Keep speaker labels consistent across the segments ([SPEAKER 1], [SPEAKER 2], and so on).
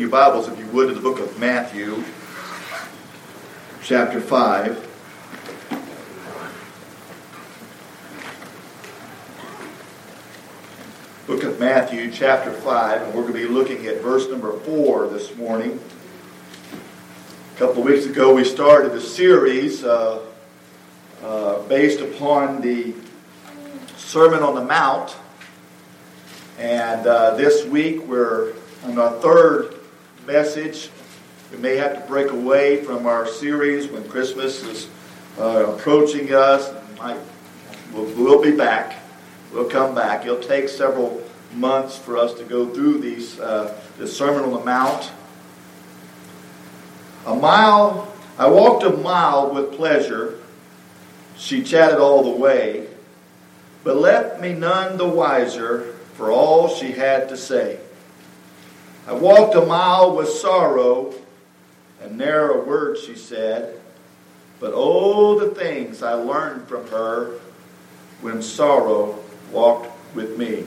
[SPEAKER 1] your Bibles, if you would, to the book of Matthew, chapter 5. Book of Matthew, chapter 5, and we're going to be looking at verse number 4 this morning. A couple of weeks ago, we started a series uh, uh, based upon the Sermon on the Mount. And uh, this week, we're on our third message. We may have to break away from our series when Christmas is uh, approaching us. we'll, we'll, be back. We'll come back. It'll take several months for us to go through these uh, this Sermon on the Mount. A mile. I walked a mile with pleasure. She chatted all the way, but left me none the wiser for all she had to say. I walked a mile with sorrow, and ne'er a word she said. But oh, the things I learned from her when sorrow walked with me.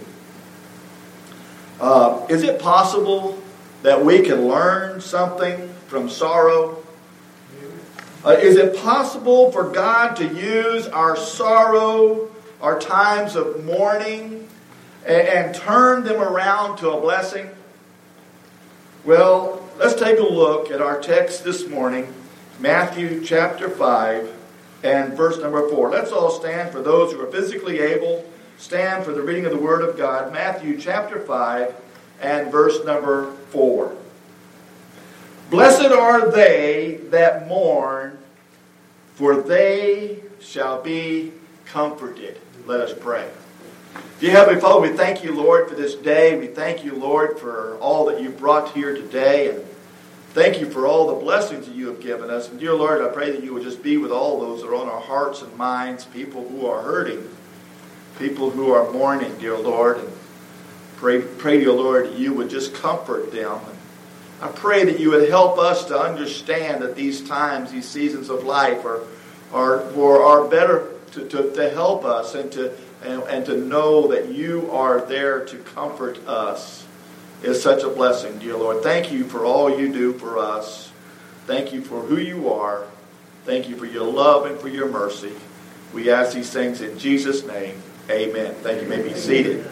[SPEAKER 1] Uh, is it possible that we can learn something from sorrow? Uh, is it possible for God to use our sorrow, our times of mourning, and, and turn them around to a blessing? Well, let's take a look at our text this morning, Matthew chapter 5 and verse number 4. Let's all stand for those who are physically able. Stand for the reading of the Word of God, Matthew chapter 5 and verse number 4. Blessed are they that mourn, for they shall be comforted. Let us pray. Dear Heavenly Father, we thank you, Lord, for this day. We thank you, Lord, for all that you brought here today. And thank you for all the blessings that you have given us. And dear Lord, I pray that you would just be with all those that are on our hearts and minds, people who are hurting, people who are mourning, dear Lord. And pray, pray dear Lord, that you would just comfort them. And I pray that you would help us to understand that these times, these seasons of life are, are, are better to, to, to help us and to and, and to know that you are there to comfort us is such a blessing, dear Lord. Thank you for all you do for us. Thank you for who you are. Thank you for your love and for your mercy. We ask these things in Jesus' name. Amen. Thank you. you may be seated.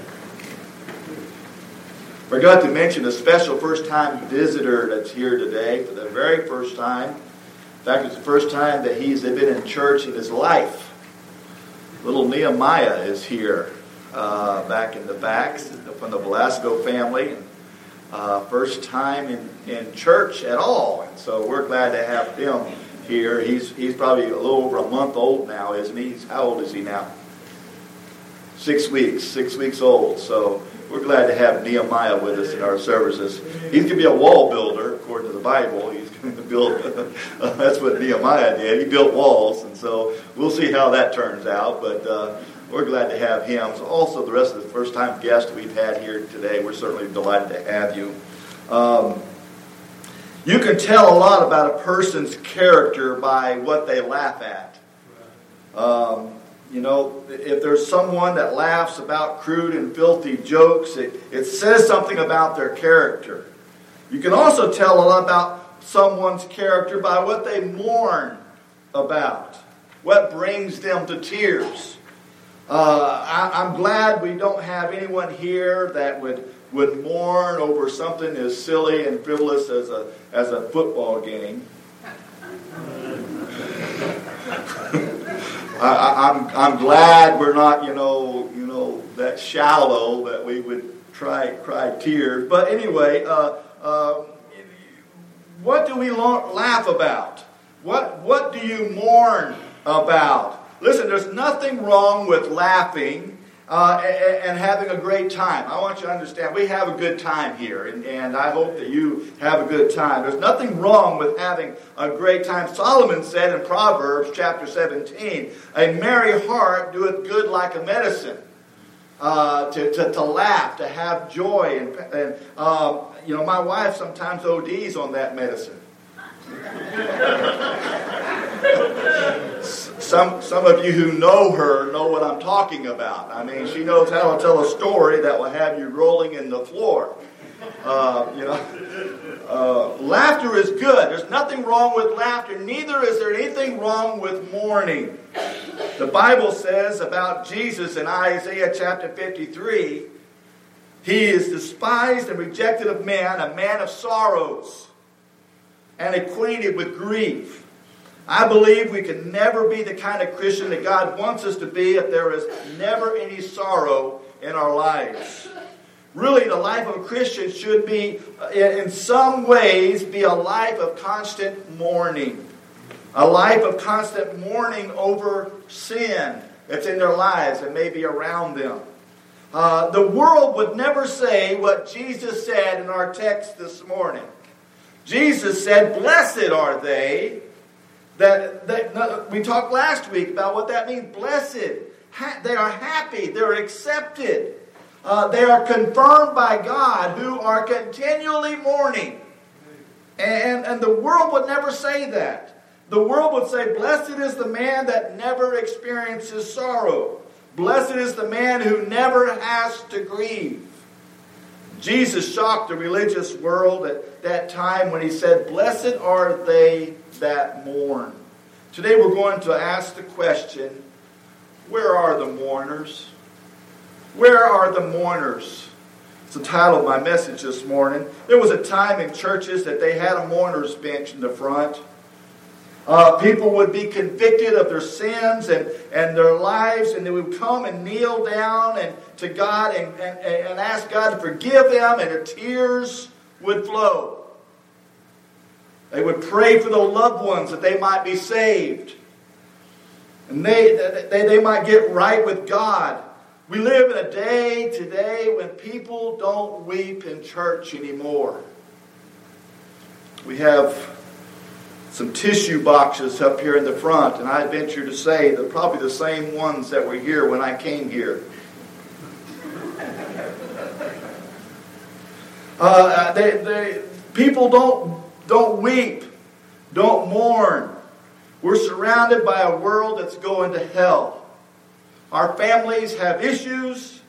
[SPEAKER 1] Forgot to mention a special first time visitor that's here today for the very first time. In fact, it's the first time that he's been in church in his life little Nehemiah is here uh, back in the back from the Velasco family. Uh, first time in, in church at all. And so we're glad to have him here. He's, he's probably a little over a month old now, isn't he? How old is he now? Six weeks, six weeks old. So we're glad to have Nehemiah with us in our services. He's going to be a wall builder, according to the Bible. He's uh, that's what Nehemiah did. He built walls, and so we'll see how that turns out. But uh, we're glad to have him. So also, the rest of the first time guests we've had here today, we're certainly delighted to have you. Um, you can tell a lot about a person's character by what they laugh at. Um, you know, if there's someone that laughs about crude and filthy jokes, it, it says something about their character. You can also tell a lot about someone's character by what they mourn about, what brings them to tears. Uh, I, am glad we don't have anyone here that would, would mourn over something as silly and frivolous as a, as a football game. I, am I'm, I'm glad we're not, you know, you know, that shallow that we would try cry tears. But anyway, uh, uh, what do we laugh about? What what do you mourn about? Listen, there's nothing wrong with laughing uh, and, and, having a great time. I want you to understand we have a good time here, and, and I hope that you have a good time. There's nothing wrong with having a great time. Solomon said in Proverbs chapter 17, A merry heart doeth good like a medicine. Uh, to, to, to laugh, to have joy. And, and uh, you know, my wife sometimes ODs on that medicine. some, some of you who know her know what I'm talking about. I mean, she knows how to tell a story that will have you rolling in the floor. Uh, you know, Uh, laughter is good. There's nothing wrong with laughter. Neither is there anything wrong with mourning. The Bible says about Jesus in Isaiah chapter 53 He is despised and rejected of men, a man of sorrows, and acquainted with grief. I believe we can never be the kind of Christian that God wants us to be if there is never any sorrow in our lives. Really, the life of a Christian should be, uh, in some ways, be a life of constant mourning. A life of constant mourning over sin that's in their lives and maybe around them. Uh, the world would never say what Jesus said in our text this morning. Jesus said, Blessed are they that, that we talked last week about what that means. Blessed. Ha- they are happy. They're accepted. Uh, they are confirmed by God who are continually mourning. And, and the world would never say that. The world would say, Blessed is the man that never experiences sorrow. Blessed is the man who never has to grieve. Jesus shocked the religious world at that time when he said, Blessed are they that mourn. Today we're going to ask the question where are the mourners? Where are the mourners? It's the title of my message this morning. There was a time in churches that they had a mourner's bench in the front. Uh, people would be convicted of their sins and, and their lives, and they would come and kneel down and to God and, and, and ask God to forgive them, and their tears would flow. They would pray for the loved ones that they might be saved. And they, they, they might get right with God. We live in a day today when people don't weep in church anymore. We have some tissue boxes up here in the front, and I venture to say they're probably the same ones that were here when I came here. Uh, they, they, people don't, don't weep, don't mourn. We're surrounded by a world that's going to hell. Our families have issues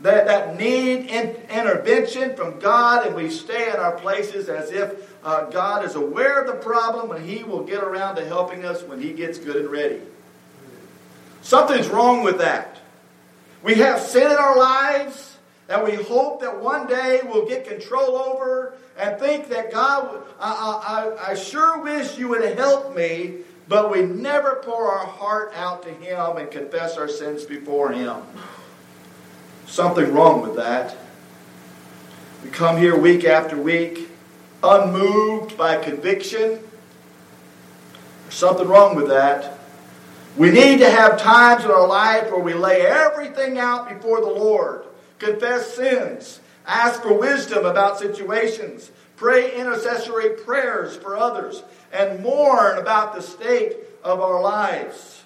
[SPEAKER 1] that, that need in, intervention from God, and we stay in our places as if uh, God is aware of the problem and He will get around to helping us when He gets good and ready. Something's wrong with that. We have sin in our lives that we hope that one day we'll get control over and think that God, I, I, I sure wish you would help me but we never pour our heart out to Him and confess our sins before Him. Something wrong with that. We come here week after week, unmoved by conviction. There's something wrong with that. We need to have times in our life where we lay everything out before the Lord, confess sins, ask for wisdom about situations, pray intercessory prayers for others, and mourn about the state of our lives.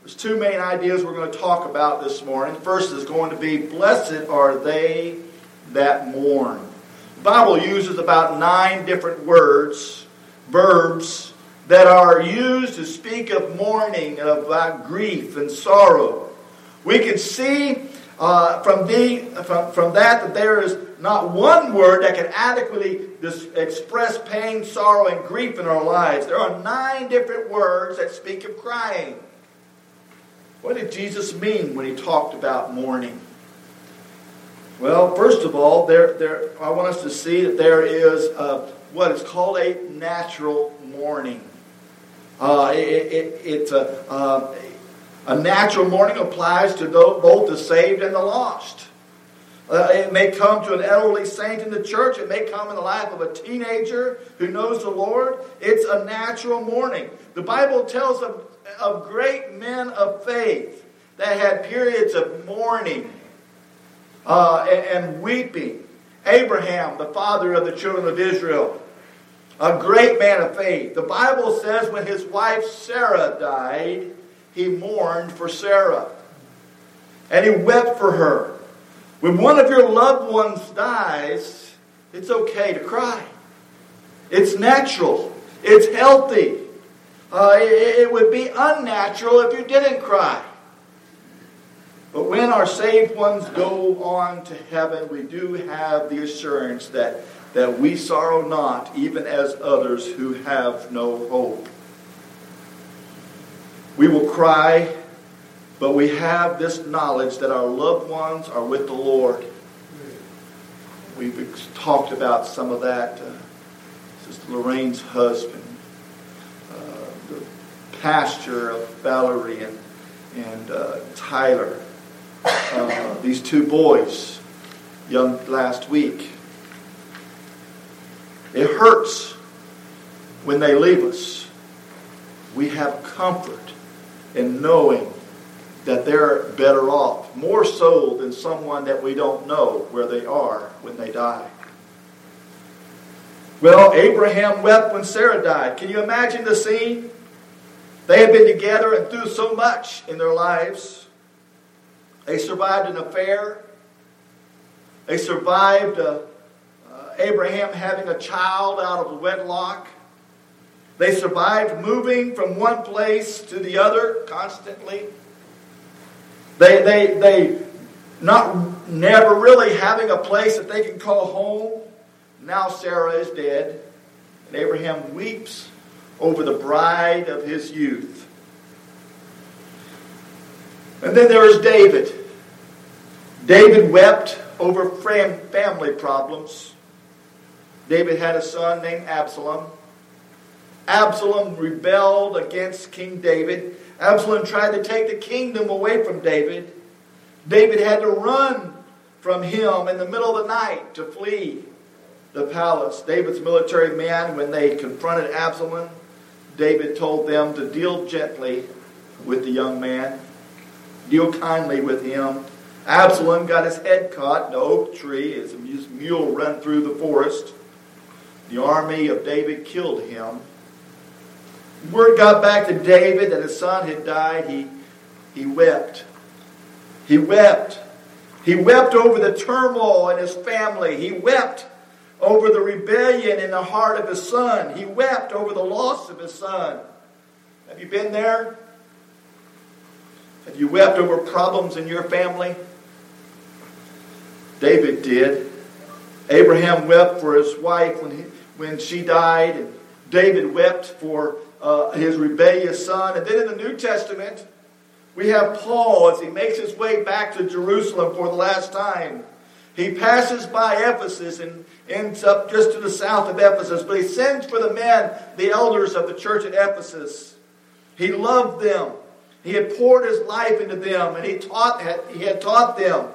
[SPEAKER 1] There's two main ideas we're going to talk about this morning. First is going to be blessed are they that mourn. Bible uses about nine different words, verbs, that are used to speak of mourning and about grief and sorrow. We can see uh, from, the, from, from that that there is not one word that can adequately express pain, sorrow, and grief in our lives. There are nine different words that speak of crying. What did Jesus mean when he talked about mourning? Well, first of all, there, there, I want us to see that there is a, what is called a natural mourning. Uh, it, it, it's a, uh, a natural mourning applies to both the saved and the lost. Uh, it may come to an elderly saint in the church. It may come in the life of a teenager who knows the Lord. It's a natural mourning. The Bible tells of, of great men of faith that had periods of mourning uh, and, and weeping. Abraham, the father of the children of Israel, a great man of faith. The Bible says when his wife Sarah died, he mourned for Sarah. And he wept for her. When one of your loved ones dies, it's okay to cry. It's natural. It's healthy. Uh, it, it would be unnatural if you didn't cry. But when our saved ones go on to heaven, we do have the assurance that that we sorrow not, even as others who have no hope. We will cry, but we have this knowledge that our loved ones are with the Lord. We've talked about some of that. Uh, Sister Lorraine's husband, uh, the pastor of Valerie and, and uh, Tyler, uh, these two boys, young last week. It hurts when they leave us. We have comfort in knowing that they're better off, more so than someone that we don't know where they are when they die. Well, Abraham wept when Sarah died. Can you imagine the scene? They had been together and through so much in their lives. They survived an affair. They survived uh, uh, Abraham having a child out of wedlock. They survived moving from one place to the other constantly. They, they, they not never really having a place that they can call home. Now Sarah is dead, and Abraham weeps over the bride of his youth. And then there is David. David wept over family problems. David had a son named Absalom. Absalom rebelled against King David. Absalom tried to take the kingdom away from David. David had to run from him in the middle of the night to flee the palace. David's military men, when they confronted Absalom, David told them to deal gently with the young man, deal kindly with him. Absalom got his head caught in an oak tree as his mule ran through the forest. The army of David killed him. Word got back to David that his son had died. He, he wept. He wept. He wept over the turmoil in his family. He wept over the rebellion in the heart of his son. He wept over the loss of his son. Have you been there? Have you wept over problems in your family? David did. Abraham wept for his wife when, he, when she died. And David wept for uh, his rebellious son. And then in the New Testament, we have Paul as he makes his way back to Jerusalem for the last time. He passes by Ephesus and ends up just to the south of Ephesus, but he sends for the men, the elders of the church at Ephesus. He loved them. He had poured his life into them, and he taught he had taught them.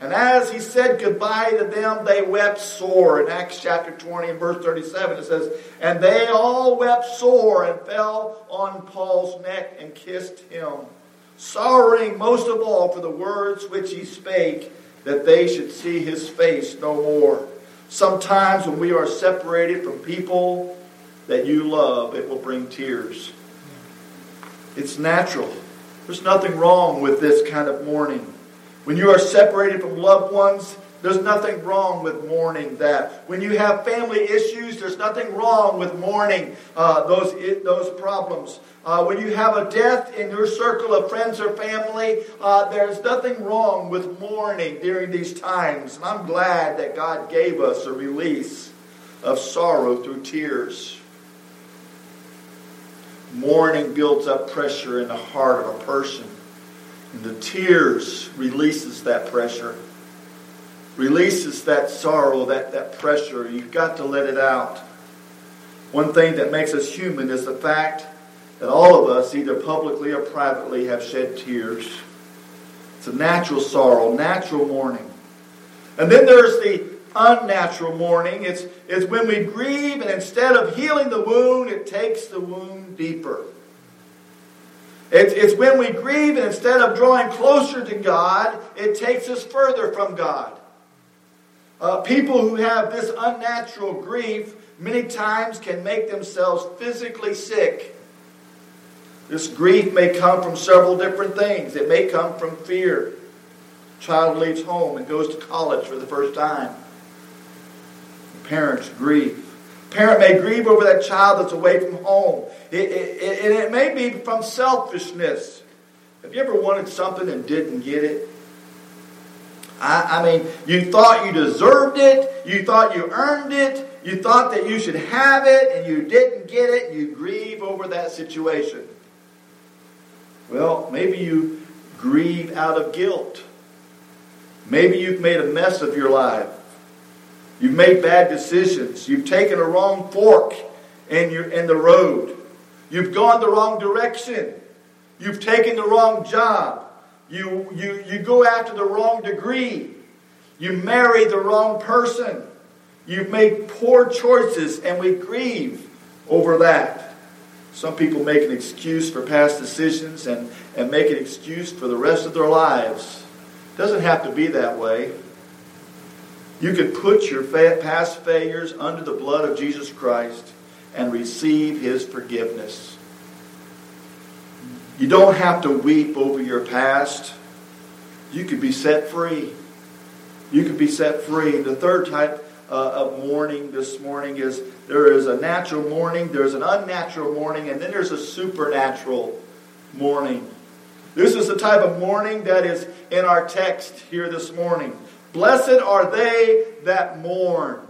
[SPEAKER 1] And as he said goodbye to them, they wept sore. In Acts chapter 20 and verse 37, it says, And they all wept sore and fell on Paul's neck and kissed him, sorrowing most of all for the words which he spake that they should see his face no more. Sometimes when we are separated from people that you love, it will bring tears. It's natural. There's nothing wrong with this kind of mourning. When you are separated from loved ones, there's nothing wrong with mourning that. When you have family issues, there's nothing wrong with mourning uh, those, those problems. Uh, when you have a death in your circle of friends or family, uh, there's nothing wrong with mourning during these times. And I'm glad that God gave us a release of sorrow through tears. Mourning builds up pressure in the heart of a person. And the tears releases that pressure releases that sorrow, that, that pressure. You've got to let it out. One thing that makes us human is the fact that all of us, either publicly or privately, have shed tears. It's a natural sorrow, natural mourning. And then there's the unnatural mourning. It's, it's when we grieve, and instead of healing the wound, it takes the wound deeper. It's, it's when we grieve, and instead of drawing closer to God, it takes us further from God. Uh, people who have this unnatural grief many times can make themselves physically sick. This grief may come from several different things. It may come from fear. child leaves home and goes to college for the first time. Parents grieve. Parent may grieve over that child that's away from home. It, it, it, it may be from selfishness. Have you ever wanted something and didn't get it? I, I mean, you thought you deserved it, you thought you earned it, you thought that you should have it, and you didn't get it, you grieve over that situation. Well, maybe you grieve out of guilt. Maybe you've made a mess of your life. You've made bad decisions. You've taken a wrong fork in, your, in the road. You've gone the wrong direction. You've taken the wrong job. You, you, you go after the wrong degree. You marry the wrong person. You've made poor choices, and we grieve over that. Some people make an excuse for past decisions and, and make an excuse for the rest of their lives. It doesn't have to be that way. You can put your past failures under the blood of Jesus Christ and receive his forgiveness. You don't have to weep over your past. You could be set free. You could be set free. The third type uh, of mourning this morning is there is a natural mourning, there's an unnatural mourning, and then there's a supernatural mourning. This is the type of mourning that is in our text here this morning. Blessed are they that mourn.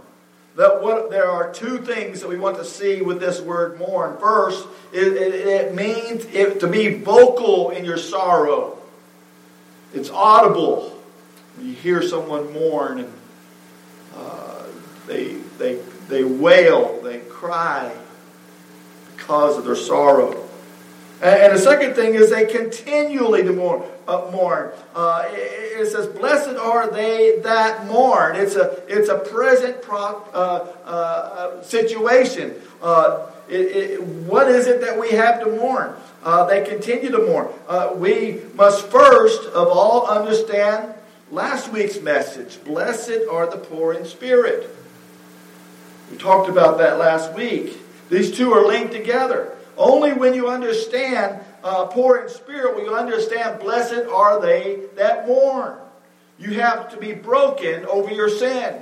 [SPEAKER 1] That what, there are two things that we want to see with this word mourn. First, it, it, it means it, to be vocal in your sorrow. It's audible. You hear someone mourn and uh, they, they, they wail, they cry because of their sorrow. And, the second thing is they continually mourn. Uh. Uh, it, says, "Blessed are they that mourn." It's a it's a present pro, uh, uh situation. Uh, it, it, what is it that we have to mourn? Uh, they continue to mourn. we must first of all understand last week's message. Blessed are the poor in spirit. We talked about that last week. These two are linked together. Only when you understand uh, poor in spirit will you understand blessed are they that mourn. You have to be broken over your sin.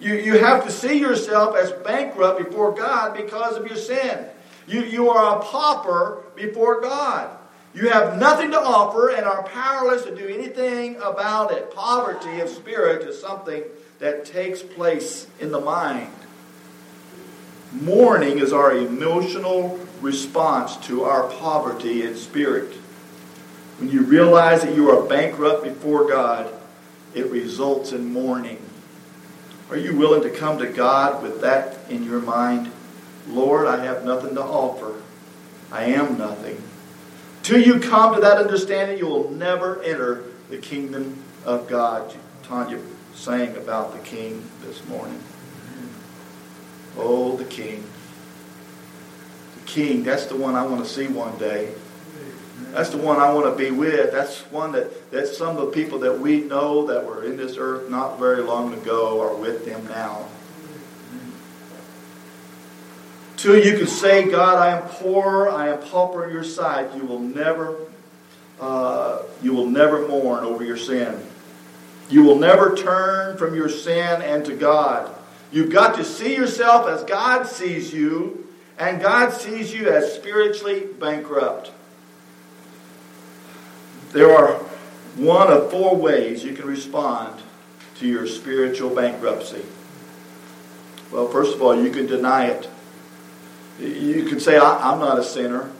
[SPEAKER 1] You, you have to see yourself as bankrupt before God because of your sin. You, you are a pauper before God. You have nothing to offer and are powerless to do anything about it. Poverty of spirit is something that takes place in the mind. Mourning is our emotional response to our poverty in spirit. When you realize that you are bankrupt before God, it results in mourning. Are you willing to come to God with that in your mind? Lord, I have nothing to offer. I am nothing. Till you come to that understanding, you will never enter the kingdom of God. Tanya sang about the king this morning. Oh, the king. King, that's the one I want to see one day. That's the one I want to be with. That's one that that's some of the people that we know that were in this earth not very long ago are with them now. Till you can say, God, I am poor, I am pauper in your sight, you will never, uh, you will never mourn over your sin. You will never turn from your sin and to God. You've got to see yourself as God sees you, and God sees you as spiritually bankrupt. There are one of four ways you can respond to your spiritual bankruptcy. Well, first of all, you can deny it. You can say, I'm not a sinner.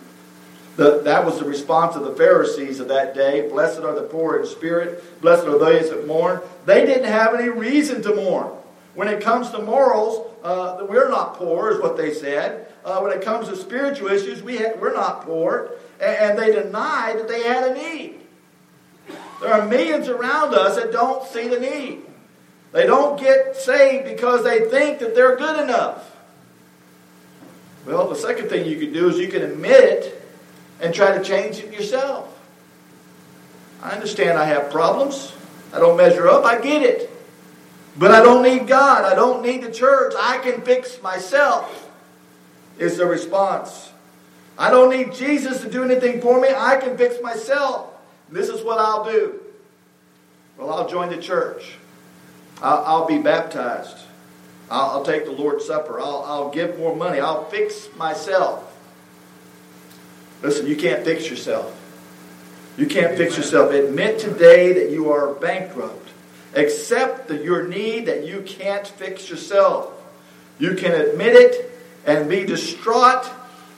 [SPEAKER 1] The, that was the response of the Pharisees of that day. Blessed are the poor in spirit. Blessed are those that mourn. They didn't have any reason to mourn. When it comes to morals, uh, we're not poor, is what they said. Uh, when it comes to spiritual issues, we ha- we're not poor. And, and they denied that they had a need. There are millions around us that don't see the need. They don't get saved because they think that they're good enough. Well, the second thing you can do is you can admit it and try to change it yourself. I understand I have problems. I don't measure up. I get it. But I don't need God. I don't need the church. I can fix myself, is the response. I don't need Jesus to do anything for me. I can fix myself. This is what I'll do. Well, I'll join the church. I'll, I'll be baptized. I'll, I'll, take the Lord's Supper. I'll, I'll give more money. I'll fix myself. Listen, you can't fix yourself. You can't fix yourself. Admit today that you are bankrupt Accept the, your need that you can't fix yourself. You can admit it and be distraught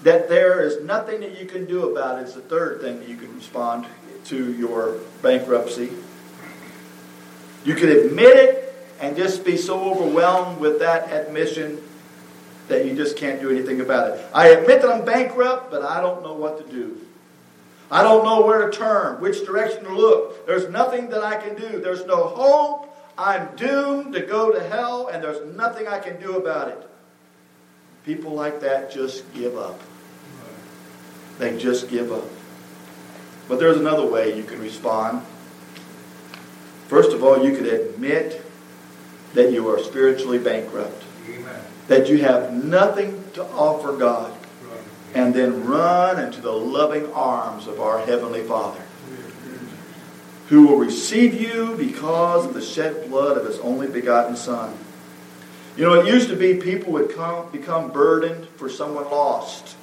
[SPEAKER 1] that there is nothing that you can do about. It's the third thing that you can respond to your bankruptcy. You can admit it and just be so overwhelmed with that admission that you just can't do anything about it. I admit that I'm bankrupt, but I don't know what to do. I don't know where to turn, which direction to look. There's nothing that I can do. There's no hope. I'm doomed to go to hell, and there's nothing I can do about it. People like that just give up. They just give up. But there's another way you can respond. First of all, you could admit that you are spiritually bankrupt, Amen. that you have nothing to offer God, and then run into the loving arms of our Heavenly Father, who will receive you because of the shed blood of His only begotten Son. You know, it used to be people would come, become burdened for someone lost.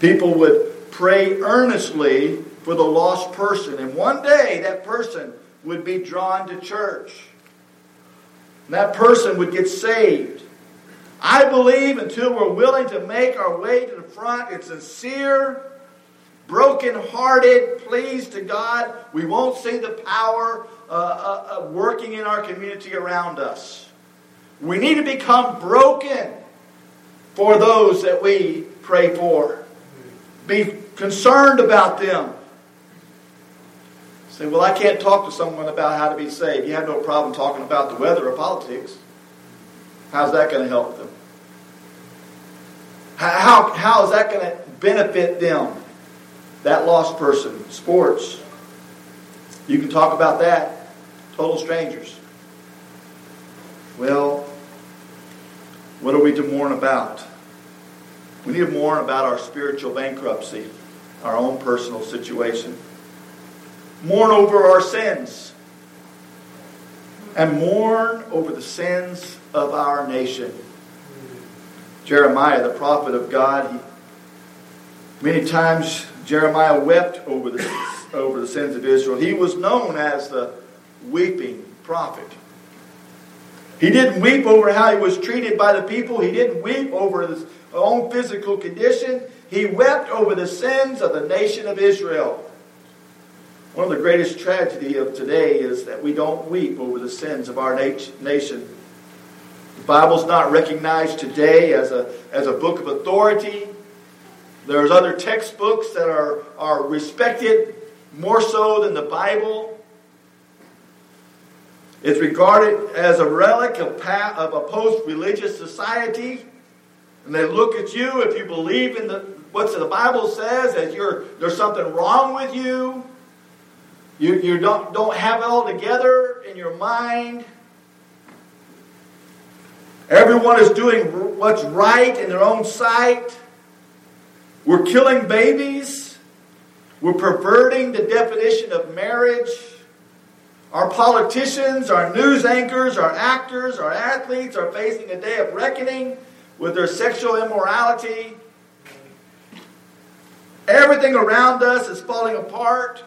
[SPEAKER 1] People would pray earnestly for the lost person, and one day that person would be drawn to church. And that person would get saved. I believe until we're willing to make our way to the front in sincere, broken-hearted pleas to God, we won't see the power uh, uh, working in our community around us. We need to become broken for those that we pray for. Be concerned about them. Say, well, I can't talk to someone about how to be saved. You have no problem talking about the weather or politics. How's that going to help them? How, how is that going to benefit them? That lost person, sports. You can talk about that. Total strangers. Well, what are we to mourn about? We need to mourn about our spiritual bankruptcy, our own personal situation. Mourn over our sins. And mourn over the sins of our nation. Jeremiah, the prophet of God, he, many times Jeremiah wept over the, over the sins of Israel. He was known as the weeping prophet. He didn't weep over how he was treated by the people. He didn't weep over his own physical condition. He wept over the sins of the nation of Israel. One of the greatest tragedy of today is that we don't weep over the sins of our nation. The Bible's not recognized today as a, as a book of authority. There's other textbooks that are, are respected more so than the Bible. It's regarded as a relic of, of a post-religious society. And they look at you if you believe in the, what the Bible says, as you're, there's something wrong with you. You, you don't, don't have it all together in your mind. Everyone is doing what's right in their own sight. We're killing babies. We're perverting the definition of marriage. Our politicians, our news anchors, our actors, our athletes are facing a day of reckoning with their sexual immorality. Everything around us is falling apart,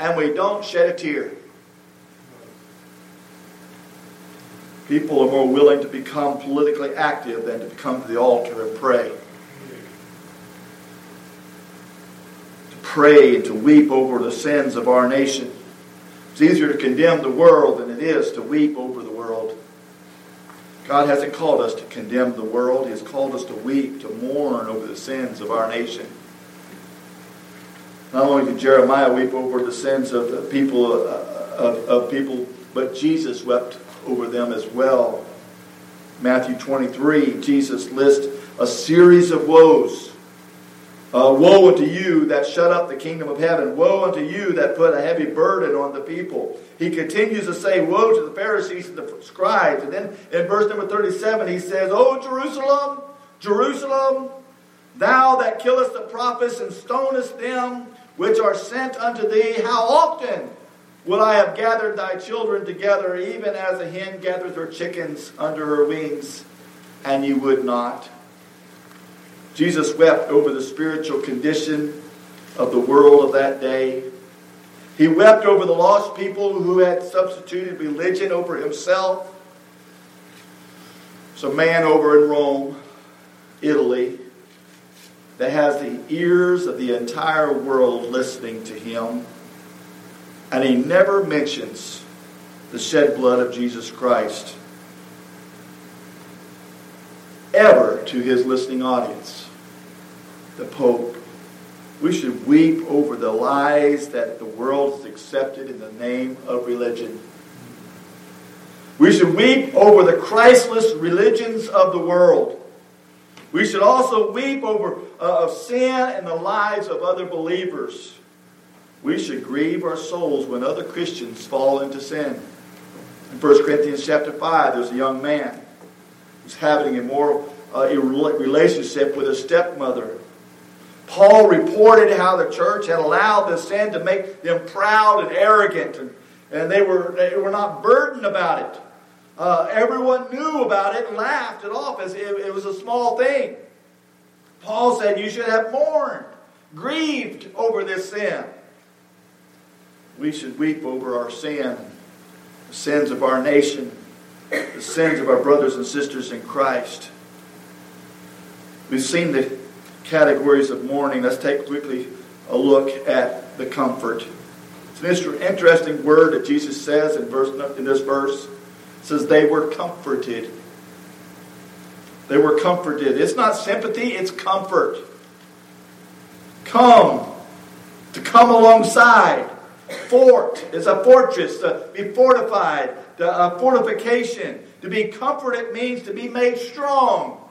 [SPEAKER 1] and we don't shed a tear. People are more willing to become politically active than to come to the altar and pray. To pray and to weep over the sins of our nation. It's easier to condemn the world than it is to weep over the world. God hasn't called us to condemn the world. He has called us to weep, to mourn over the sins of our nation. Not only did Jeremiah weep over the sins of the people, uh, of, of people, but Jesus wept over them as well. Matthew 23, Jesus lists a series of woes uh, woe unto you that shut up the kingdom of heaven. Woe unto you that put a heavy burden on the people. He continues to say, Woe to the Pharisees and the scribes. And then in verse number 37, he says, O Jerusalem, Jerusalem, thou that killest the prophets and stonest them which are sent unto thee, how often would I have gathered thy children together, even as a hen gathers her chickens under her wings, and you would not? Jesus wept over the spiritual condition of the world of that day. He wept over the lost people who had substituted religion over himself. A man over in Rome, Italy, that has the ears of the entire world listening to him. And he never mentions the shed blood of Jesus Christ ever to his listening audience. The Pope. We should weep over the lies that the world has accepted in the name of religion. We should weep over the Christless religions of the world. We should also weep over uh, of sin and the lives of other believers. We should grieve our souls when other Christians fall into sin. In 1 Corinthians chapter 5, there's a young man who's having a moral uh, relationship with his stepmother. Paul reported how the church had allowed this sin to make them proud and arrogant, and, and they, were, they were not burdened about it. Uh, everyone knew about it and laughed it off as it, it was a small thing. Paul said you should have mourned, grieved over this sin. We should weep over our sin, the sins of our nation, the sins of our brothers and sisters in Christ. We've seen the categories of mourning. Let's take quickly a look at the comfort. It's an interesting word that Jesus says in, verse, in this verse. It says they were comforted. They were comforted. It's not sympathy, it's comfort. Come. To come alongside. Fort is a fortress, to be fortified, a uh, fortification. To be comforted means to be made strong.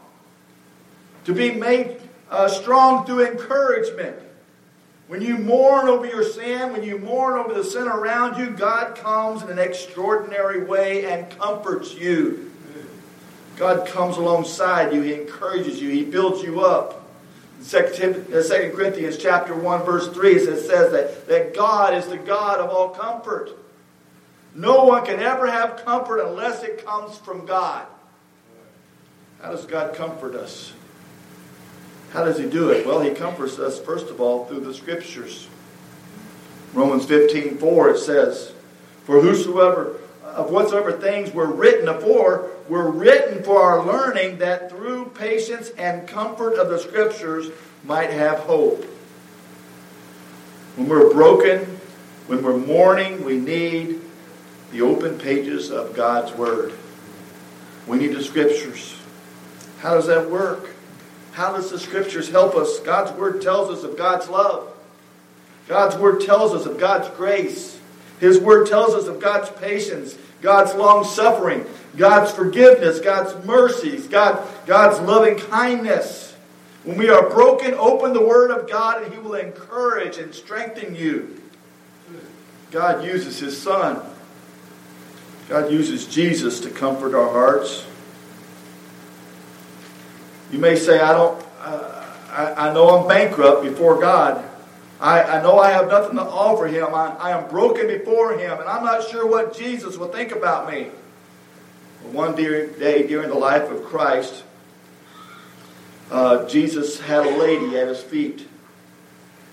[SPEAKER 1] To be made uh, strong through encouragement. When you mourn over your sin, when you mourn over the sin around you, God comes in an extraordinary way and comforts you. God comes alongside you. He encourages you. He builds you up. In 2 uh, Corinthians chapter 1, verse 3, it says that, that God is the God of all comfort. No one can ever have comfort unless it comes from God. How does God comfort us? How does he do it? Well, he comforts us, first of all, through the scriptures. Romans 15 4, it says, For whosoever of whatsoever things were written afore were written for our learning, that through patience and comfort of the scriptures might have hope. When we're broken, when we're mourning, we need the open pages of God's Word. We need the scriptures. How does that work? How does the scriptures help us? God's word tells us of God's love. God's word tells us of God's grace. His word tells us of God's patience, God's long suffering, God's forgiveness, God's mercies, God, God's loving kindness. When we are broken, open the word of God and he will encourage and strengthen you. God uses his son. God uses Jesus to comfort our hearts. You may say, I don't, uh, I, I know I'm bankrupt before God. I, I know I have nothing to offer him. I, I am broken before him, and I'm not sure what Jesus will think about me. One day during the life of Christ, uh, Jesus had a lady at his feet.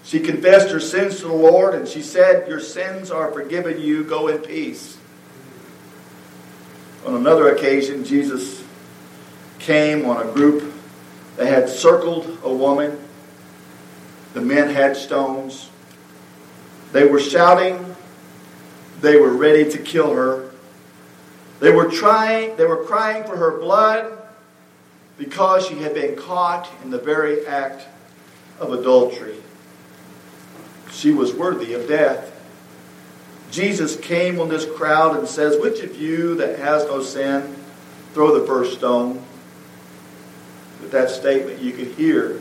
[SPEAKER 1] She confessed her sins to the Lord, and she said, Your sins are forgiven you. Go in peace. On another occasion, Jesus came on a group they had circled a woman. The men had stones. They were shouting. They were ready to kill her. They were trying, they were crying for her blood because she had been caught in the very act of adultery. She was worthy of death. Jesus came on this crowd and says, Which of you that has no sin, throw the first stone? With that statement, you could hear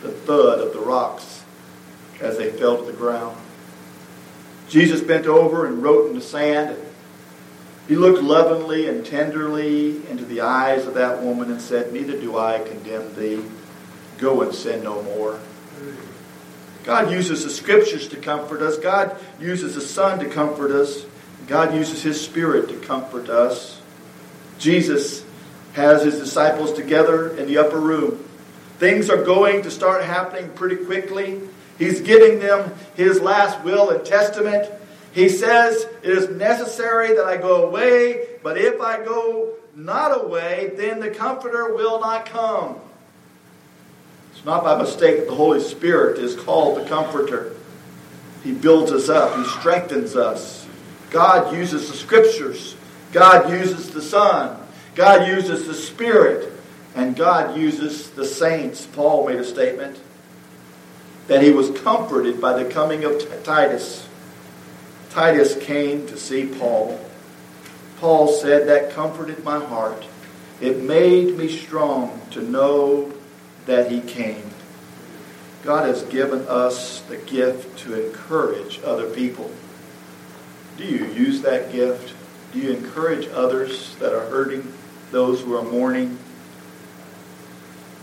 [SPEAKER 1] the thud of the rocks as they fell to the ground. Jesus bent over and wrote in the sand. He looked lovingly and tenderly into the eyes of that woman and said, Neither do I condemn thee. Go and sin no more. God uses the scriptures to comfort us. God uses the Son to comfort us. God uses His Spirit to comfort us. Jesus has his disciples together in the upper room. Things are going to start happening pretty quickly. He's giving them his last will and testament. He says, It is necessary that I go away, but if I go not away, then the Comforter will not come. It's not by mistake that the Holy Spirit is called the Comforter. He builds us up, He strengthens us. God uses the Scriptures, God uses the Son, God uses the Spirit, and God uses the saints. Paul made a statement that he was comforted by the coming of Titus. Titus came to see Paul. Paul said, That comforted my heart. It made me strong to know that he came. God has given us the gift to encourage other people. Do you use that gift? Do you encourage others that are hurting, those who are mourning?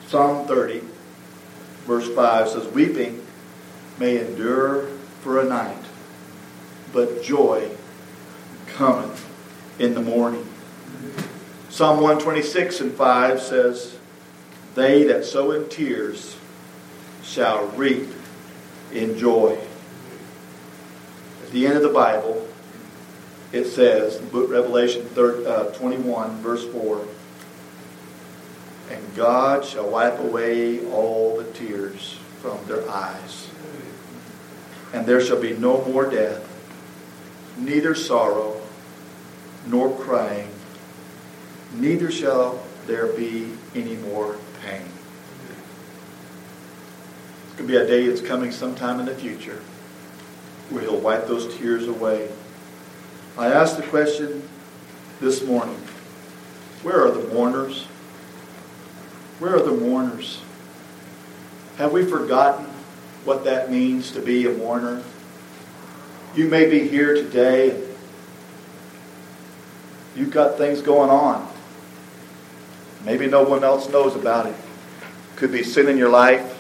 [SPEAKER 1] Psalm 30, verse 5 says, Weeping may endure for a night, but joy cometh in the morning. Psalm 126 and 5 says, They that sow in tears shall reap in joy. At the end of the Bible, it says, in book Revelation 30, uh, 21, verse 4, And God shall wipe away all the tears from their eyes. And there shall be no more death, neither sorrow, nor crying, neither shall there be any more pain. It's going to be a day that's coming sometime in the future where He'll wipe those tears away. I asked the question this morning where are the mourners? Where are the mourners? Have we forgotten what that means to be a mourner? You may be here today You've got things going on. Maybe no one else knows about it. Could be sin in your life,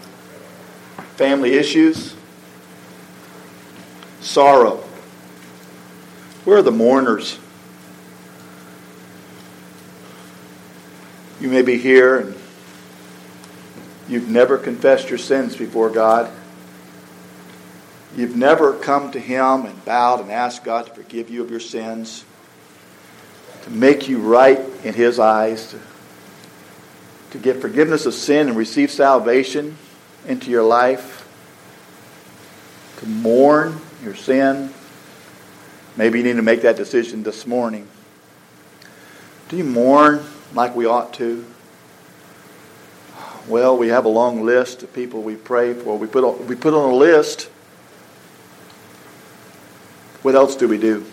[SPEAKER 1] family issues, sorrow. Where are the mourners? You may be here and you've never confessed your sins before God. You've never come to Him and bowed and asked God to forgive you of your sins to make you right in His eyes, to, to get forgiveness of sin and receive salvation into your life, to mourn your sin. Maybe you need to make that decision this morning. Do you mourn like we ought to? Well, we have a long list of people we pray for. We put on, we put on a list. What else do we do?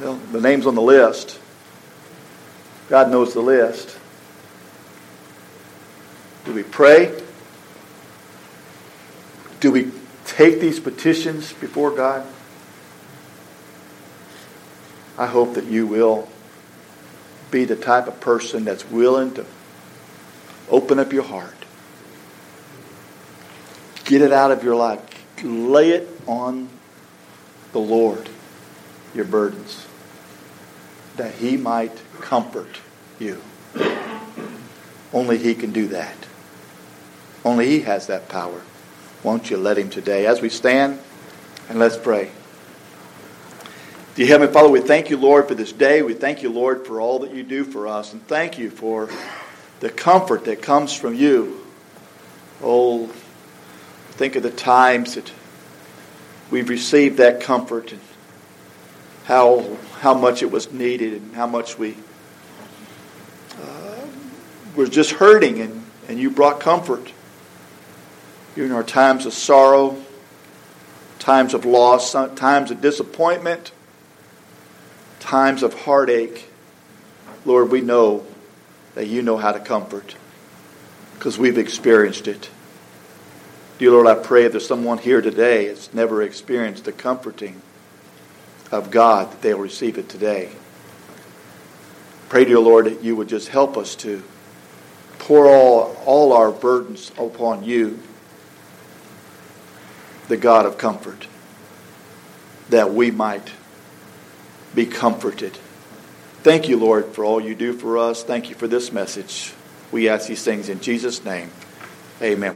[SPEAKER 1] Well, the name's on the list. God knows the list. Do we pray? Do we take these petitions before God? I hope that you will be the type of person that's willing to open up your heart. Get it out of your life. Lay it on the Lord, your burdens that he might comfort you. Only he can do that. Only he has that power. Won't you let him today? As we stand and let's pray. Dear Heavenly Father, we thank you, Lord, for this day. We thank you, Lord, for all that you do for us. And thank you for the comfort that comes from you. Oh, think of the times that we've received that comfort and how how much it was needed and how much we uh, were just hurting, and, and you brought comfort. During our times of sorrow, times of loss, times of disappointment, times of heartache, Lord, we know that you know how to comfort because we've experienced it. Dear Lord, I pray if there's someone here today that's never experienced the comforting of God that they'll receive it today. Pray, dear Lord, that you would just help us to pour all, all our burdens upon you, the God of comfort, that we might be comforted. Thank you, Lord, for all you do for us. Thank you for this message. We ask these things in Jesus' name. Amen.